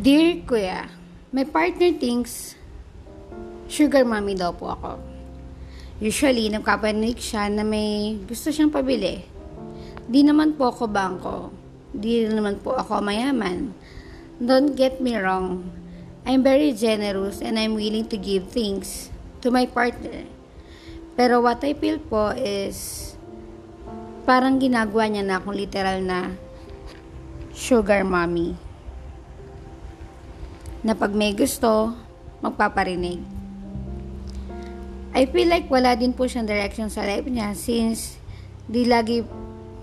Dear Kuya, my partner thinks sugar mommy daw po ako. Usually, nagkapanic siya na may gusto siyang pabili. Di naman po ako bangko. Di naman po ako mayaman. Don't get me wrong. I'm very generous and I'm willing to give things to my partner. Pero what I feel po is parang ginagawa niya na akong literal na sugar mommy. Na pag may gusto, magpaparinig. I feel like wala din po siyang direction sa life niya since di lagi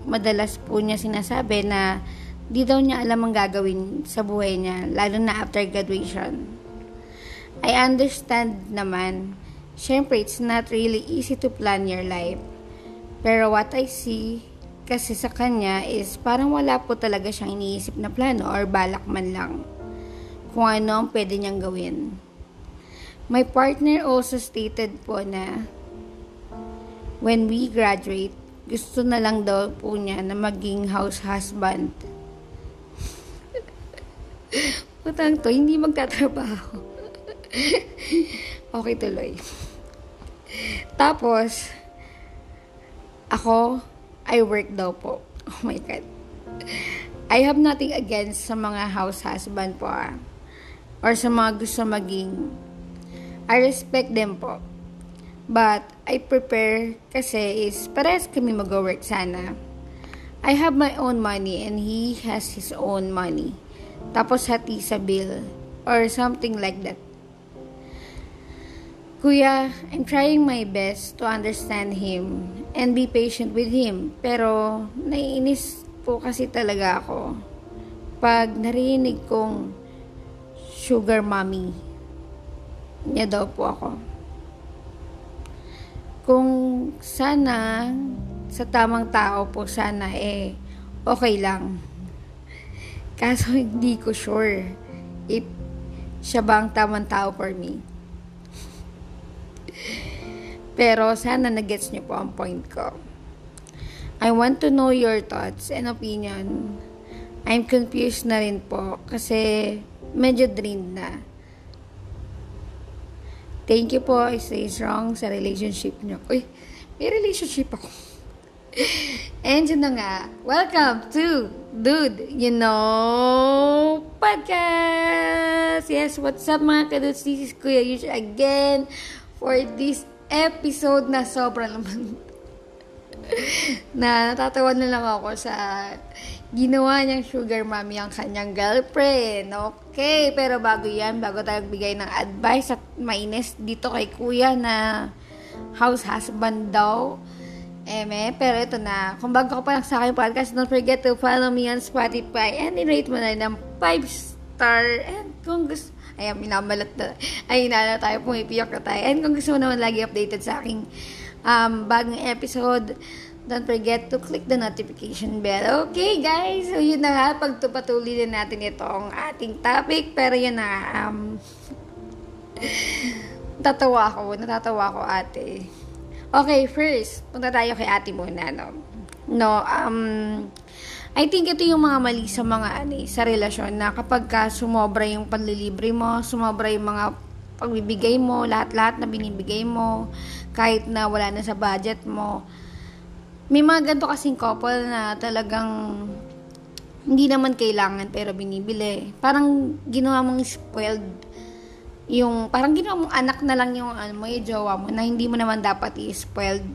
madalas po niya sinasabi na di daw niya alam ang gagawin sa buhay niya, lalo na after graduation. I understand naman, syempre it's not really easy to plan your life. Pero what I see kasi sa kanya is parang wala po talaga siyang iniisip na plano or balak man lang kung ano ang pwede niyang gawin. My partner also stated po na when we graduate, gusto na lang daw po niya na maging house husband. Putang to, hindi magtatrabaho. okay tuloy. Tapos, ako, I work daw po. Oh my God. I have nothing against sa mga house husband po ah. Or sa mga gusto maging I respect them po. But, I prepare kasi is parehas kami mag-work sana. I have my own money and he has his own money. Tapos hati sa bill or something like that. Kuya, I'm trying my best to understand him and be patient with him. Pero, naiinis po kasi talaga ako pag narinig kong sugar mommy niya daw po ako. Kung sana sa tamang tao po sana eh okay lang. Kaso hindi ko sure if siya ba ang tamang tao for me. Pero sana nagets niyo po ang point ko. I want to know your thoughts and opinion. I'm confused na rin po kasi medyo drained na. Thank you po. Stay strong sa relationship niyo. Uy, may relationship ako. And yun na nga, welcome to Dude, you know, podcast! Yes, what's up mga kadudes? This is Kuya Yush again for this episode na sobrang naman na natatawa na lang ako sa ginawa niyang sugar mommy ang kanyang girlfriend. Okay, pero bago yan, bago tayo bigay ng advice at mainis dito kay kuya na house husband daw. Eme, pero ito na. Kung bago ka pa lang sa akin podcast, don't forget to follow me on Spotify and i-rate mo na ng 5 star. And kung gusto, ayan, minamalat na. Ay, na tayo, pumipiyak na tayo. And kung gusto mo naman lagi updated sa aking um, bagong episode, Don't forget to click the notification bell. Okay, guys. So, yun na nga. Pagtupatuloy na natin itong ating topic. Pero yun na Um, tatawa ako. Natatawa ako, ate. Okay, first. Punta tayo kay ate muna, no? No, um... I think ito yung mga mali sa mga ano, sa relasyon na kapag ka sumobra yung panlilibre mo, sumobra yung mga pagbibigay mo, lahat-lahat na binibigay mo, kahit na wala na sa budget mo, may mga ganito kasing couple na talagang hindi naman kailangan pero binibili. Parang ginawa mong spoiled yung parang ginawa mong anak na lang yung ano mo, yung jowa mo na hindi mo naman dapat i-spoiled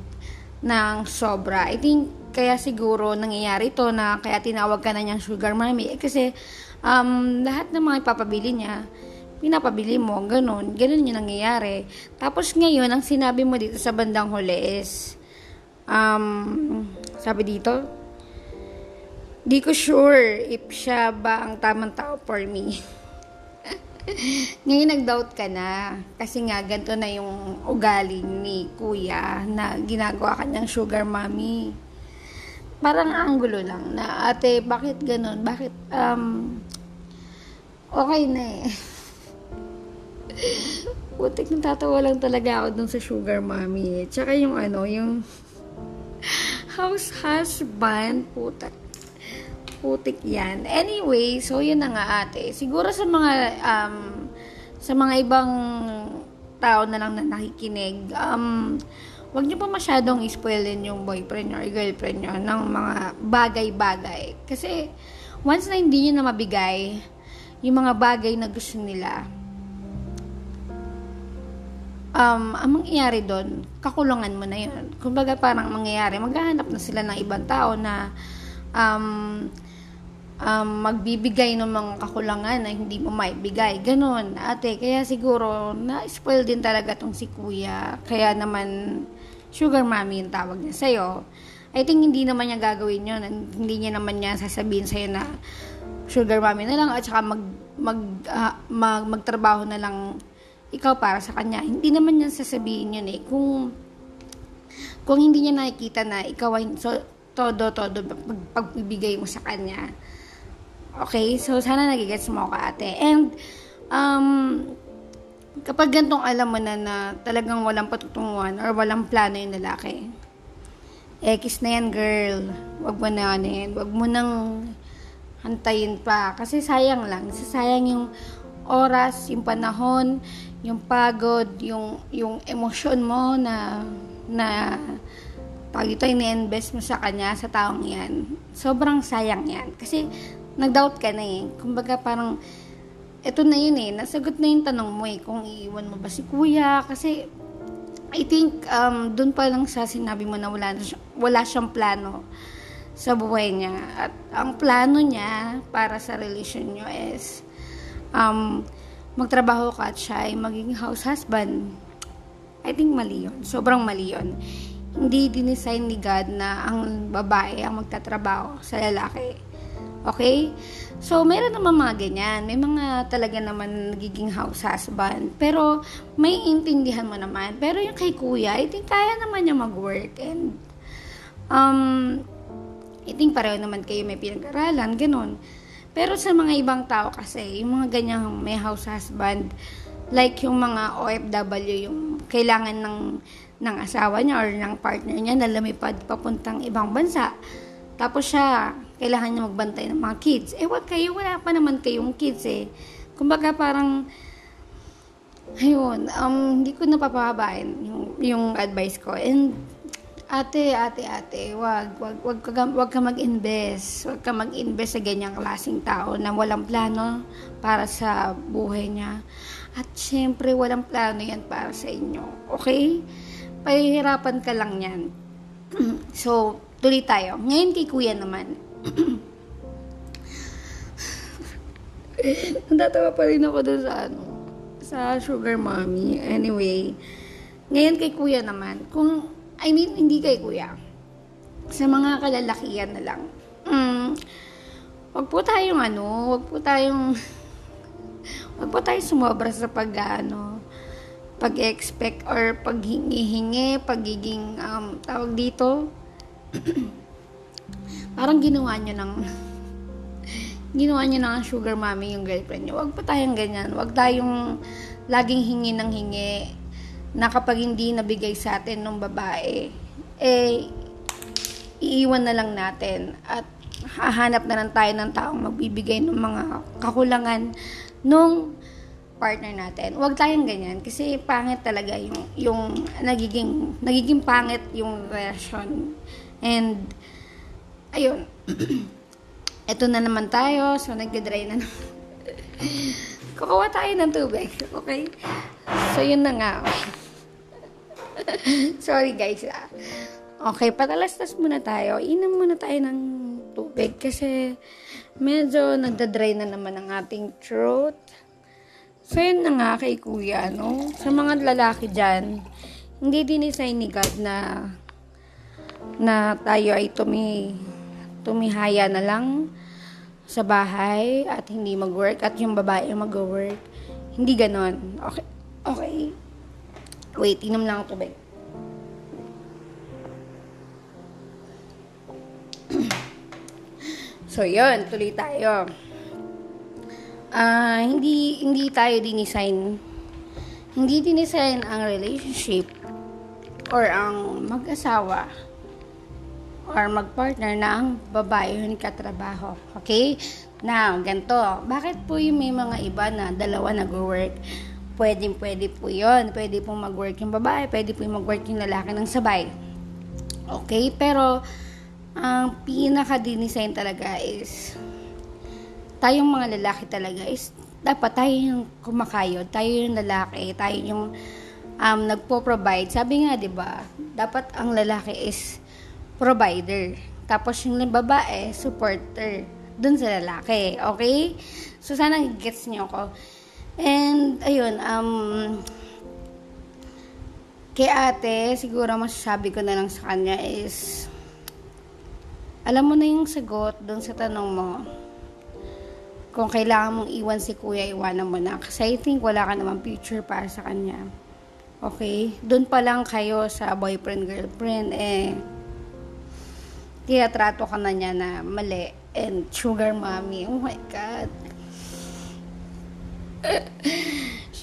ng sobra. I think kaya siguro nangyayari to na kaya tinawag ka na niyang sugar mommy eh, kasi um, lahat ng mga ipapabili niya pinapabili mo, ganun, ganun yung nangyayari. Tapos ngayon, ang sinabi mo dito sa bandang huli is, um, sabi dito, di ko sure if siya ba ang tamang tao for me. Ngayon nag-doubt ka na kasi nga ganito na yung ugali ni kuya na ginagawa kanyang sugar mommy. Parang ang gulo lang na ate bakit ganun? Bakit um okay na eh. Putik natatawa lang talaga ako dun sa sugar mommy. Tsaka yung ano, yung house husband, puta. putik yan. Anyway, so yun na nga ate. Siguro sa mga, um, sa mga ibang tao na lang na nakikinig, um, wag niyo pa masyadong ispoilin yung boyfriend nyo or girlfriend nyo ng mga bagay-bagay. Kasi, once na hindi nyo na mabigay, yung mga bagay na gusto nila, um, ang mangyayari doon, kakulungan mo na yun. Kumbaga parang mangyayari, maghahanap na sila ng ibang tao na um, um, magbibigay ng mga kakulangan na hindi mo maibigay. Ganon, ate. Kaya siguro, na-spoil din talaga tong si kuya. Kaya naman, sugar mommy yung tawag niya sa'yo. I think hindi naman niya gagawin yun. Hindi niya naman niya sasabihin sa'yo na sugar mommy na lang at saka mag, mag, uh, mag, magtrabaho na lang ikaw para sa kanya. Hindi naman niya sasabihin yun eh. Kung, kung hindi niya nakikita na ikaw ay so, todo, todo pag, pagbibigay mo sa kanya. Okay? So, sana nagigets mo ako ate. And, um, kapag gantong alam mo na na talagang walang patutunguhan or walang plano yung lalaki, X na yan, girl. Wag mo na ano yan. Wag mo nang hantayin pa. Kasi sayang lang. Sayang yung oras, yung panahon, yung pagod, yung yung emosyon mo na na pag ito ini-invest mo sa kanya, sa taong yan, sobrang sayang yan. Kasi, nag-doubt ka na eh. Kumbaga, parang, ito na yun eh, nasagot na yung tanong mo eh, kung iiwan mo ba si kuya, kasi, I think, um, dun pa lang sa sinabi mo na wala, na wala siyang plano sa buhay niya. At ang plano niya para sa relasyon niyo is, um, magtrabaho ka at siya ay maging house husband. I think mali yun. Sobrang mali yun. Hindi dinesign ni God na ang babae ang magtatrabaho sa lalaki. Okay? So, meron naman mga ganyan. May mga talaga naman nagiging house husband. Pero, may intindihan mo naman. Pero yung kay kuya, I think kaya naman niya mag-work. And, um, I think pareho naman kayo may pinag-aralan. Ganun. Pero sa mga ibang tao kasi, yung mga ganyang may house husband, like yung mga OFW, yung kailangan ng, ng asawa niya or ng partner niya na lumipad papuntang ibang bansa. Tapos siya, kailangan niya magbantay ng mga kids. Eh, wag kayo, wala pa naman kayong kids eh. Kumbaga parang, ayun, um, hindi ko napapahabain yung, yung advice ko. And Ate, ate, ate, wag, wag, wag, ka, wag ka mag-invest. Wag ka mag-invest sa ganyang klaseng tao na walang plano para sa buhay niya. At syempre, walang plano yan para sa inyo. Okay? Pahihirapan ka lang yan. so, tuloy tayo. Ngayon kay kuya naman. Natatawa pa rin ako doon sa ano, sa sugar mommy. Anyway, ngayon kay kuya naman, kung I mean, hindi kay kuya. Sa mga kalalakihan na lang. Mm, wag po tayong ano, wag po tayong, wag po tayong sumobra sa pag ano, pag-expect or paghingi-hingi, pagiging, um, tawag dito, parang ginawa nyo ng, ginawa nyo ng sugar mommy yung girlfriend nyo. Wag po tayong ganyan. Wag tayong laging hingi ng hingi na kapag hindi nabigay sa atin ng babae, eh, iiwan na lang natin at hahanap na lang tayo ng taong magbibigay ng mga kakulangan nung partner natin. Huwag tayong ganyan kasi pangit talaga yung yung nagiging nagiging pangit yung relasyon. And ayun. Ito na naman tayo. So nagde-dry na naman. Kukuha tayo ng tubig. Okay? So yun na nga. Sorry guys ah. Okay, patalastas muna tayo. Inom muna tayo ng tubig kasi medyo nagda-dry na naman ang ating throat. So, yun na nga kay kuya, no? Sa mga lalaki dyan, hindi dinisign ni God na na tayo ay tumi tumihaya na lang sa bahay at hindi mag-work at yung babae mag-work. Hindi ganon. Okay. Okay. Wait, inom lang ako tubig. so, yun. Tuloy tayo. Uh, hindi hindi tayo dinisign hindi dinisign ang relationship or ang mag-asawa or magpartner ng babae yung katrabaho. Okay? Now, ganito. Bakit po yung may mga iba na dalawa nag-work? Pwede, pwede po yun. Pwede po mag-work yung babae, pwede po mag-work yung lalaki ng sabay. Okay? Pero, ang pinaka-design talaga is tayong mga lalaki talaga is dapat tayo yung kumakayod, tayo yung lalaki, tayo yung um, nagpo-provide. Sabi nga, di ba, dapat ang lalaki is provider. Tapos yung babae, supporter. Dun sa lalaki. Okay? So, sana gets niyo ako. And, ayun, um, kay ate, siguro masasabi ko na lang sa kanya is, alam mo na yung sagot dun sa tanong mo kung kailangan mong iwan si kuya, iwanan mo na. Kasi I think wala ka naman future para sa kanya. Okay? Doon pa lang kayo sa boyfriend, girlfriend, eh, tinatrato ka na niya na mali. And sugar mommy, oh my God.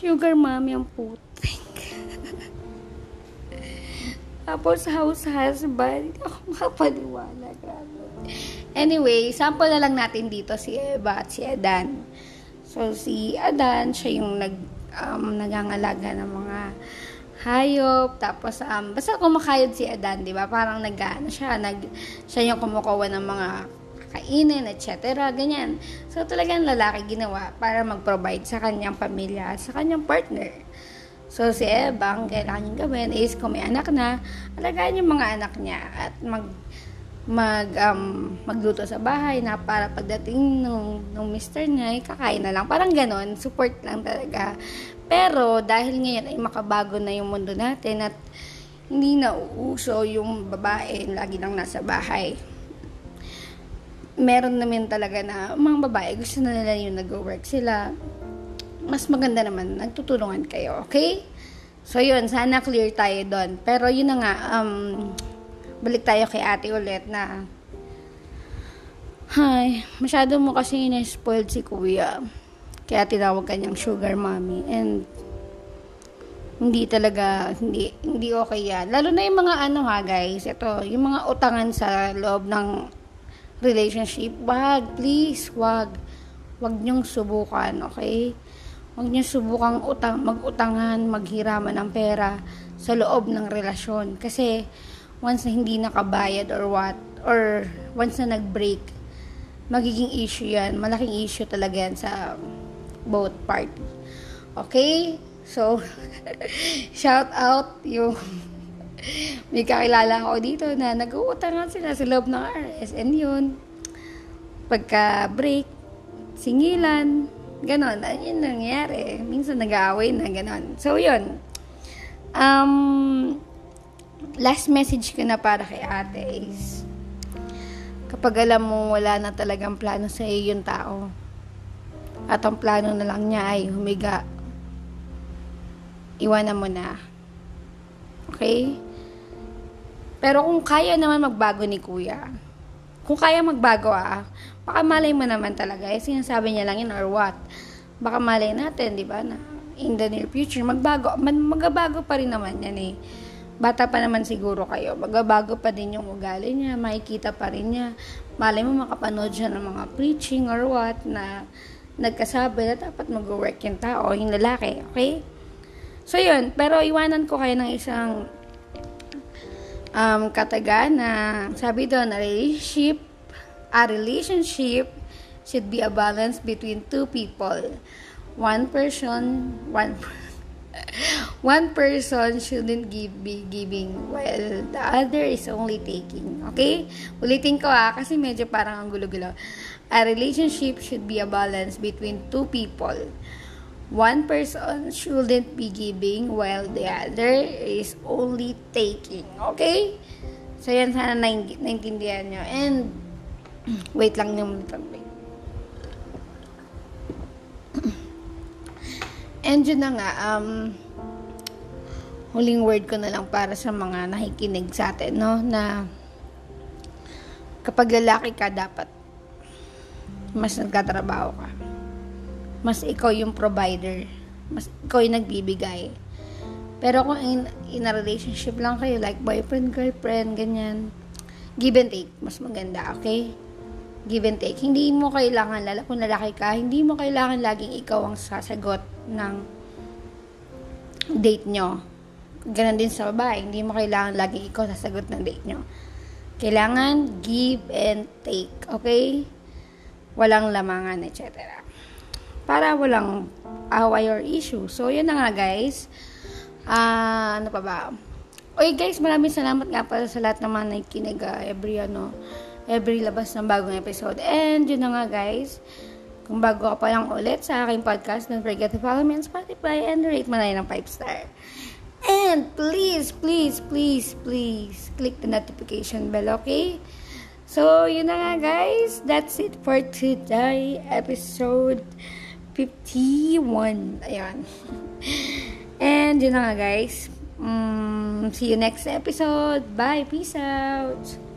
Sugar mommy ang puting. Tapos house husband, hindi ako makapaniwala. Grabe. Anyway, sample na lang natin dito si Eva at si Adan. So, si Adan, siya yung nag, um, nagangalaga ng mga hayop. Tapos, um, basta kumakayod si Adan, di ba? Parang nag, ano siya, nag, siya yung kumukuha ng mga kainin, etc. Ganyan. So, talagang lalaki ginawa para mag-provide sa kanyang pamilya sa kanyang partner. So, si Eva, ang kailangan niyang gawin is kung may anak na, alagaan yung mga anak niya at mag mag um, magluto sa bahay na para pagdating nung, nung mister niya, ay kakain na lang. Parang ganon, support lang talaga. Pero dahil ngayon ay makabago na yung mundo natin at hindi na uuso yung babae lagi lang nasa bahay. Meron naman talaga na mga babae gusto na nila yung nag-work sila. Mas maganda naman, nagtutulungan kayo, okay? So yun, sana clear tayo doon. Pero yun na nga, um, balik tayo kay ate ulit na Hi, masyado mo kasi na-spoiled si kuya. Kaya tinawag kanyang sugar mommy. And hindi talaga, hindi, hindi okay yan. Lalo na yung mga ano ha guys, ito, yung mga utangan sa loob ng relationship, wag, please, wag. Wag niyong subukan, okay? Wag niyong subukan utang, mag-utangan, maghiraman ng pera sa loob ng relasyon. Kasi, once na hindi nakabayad or what, or once na nag-break, magiging issue yan. Malaking issue talaga yan sa both party. Okay? So, shout out yung may kakilala ko dito na nag-uutangan sila sa loob ng RS. And yun, pagka break, singilan, ganon. Ano yun nangyayari? Minsan nag-aaway na ganon. So, yun. Um, last message ko na para kay ate is, kapag alam mo wala na talagang plano sa iyo yung tao, at ang plano na lang niya ay humiga, iwanan mo na. Okay? Pero kung kaya naman magbago ni kuya, kung kaya magbago ah, baka malay mo naman talaga, eh, sinasabi niya lang yun or what. Baka malay natin, di ba, na in the near future, magbago, magbago pa rin naman yan eh bata pa naman siguro kayo, magbabago pa din yung ugali niya, makikita pa rin niya. Malay mo makapanood siya ng mga preaching or what na nagkasabi na dapat mag-work yung tao, yung lalaki, okay? So, yun. Pero iwanan ko kayo ng isang um, kataga na sabi doon, a relationship, a relationship should be a balance between two people. One person, one one person shouldn't give, be giving while the other is only taking. Okay? Ulitin ko ah, kasi medyo parang ang gulo-gulo. A relationship should be a balance between two people. One person shouldn't be giving while the other is only taking. Okay? So, yan sana naintindihan nyo. And, wait lang yung wait. And yun na nga, um, huling word ko na lang para sa mga nakikinig sa atin, no, na kapag lalaki ka, dapat mas nagkatrabaho ka. Mas ikaw yung provider. Mas ikaw yung nagbibigay. Pero kung in, in a relationship lang kayo, like boyfriend, girlfriend, ganyan, give and take. Mas maganda, okay? Give and take. Hindi mo kailangan, lalo kung lalaki ka, hindi mo kailangan laging ikaw ang sasagot ng date nyo. Ganon din sa babae. Hindi mo kailangan laging ikaw sasagot ng date nyo. Kailangan give and take. Okay? Walang lamangan, etc. Para walang away or issue. So, yun na nga, guys. Ah, uh, ano pa ba? Oy, guys, maraming salamat nga pala sa lahat ng mga nakikinig uh, every, ano, every labas ng bagong episode. And, yun na nga, guys. Kung bago ka pa lang ulit sa aking podcast, don't forget to follow me on Spotify and rate mo na ng 5 star. And please, please, please, please, click the notification bell, okay? So, yun na nga, guys. That's it for today, episode 51. Ayan. And, yun na nga, guys. Um, see you next episode. Bye. Peace out.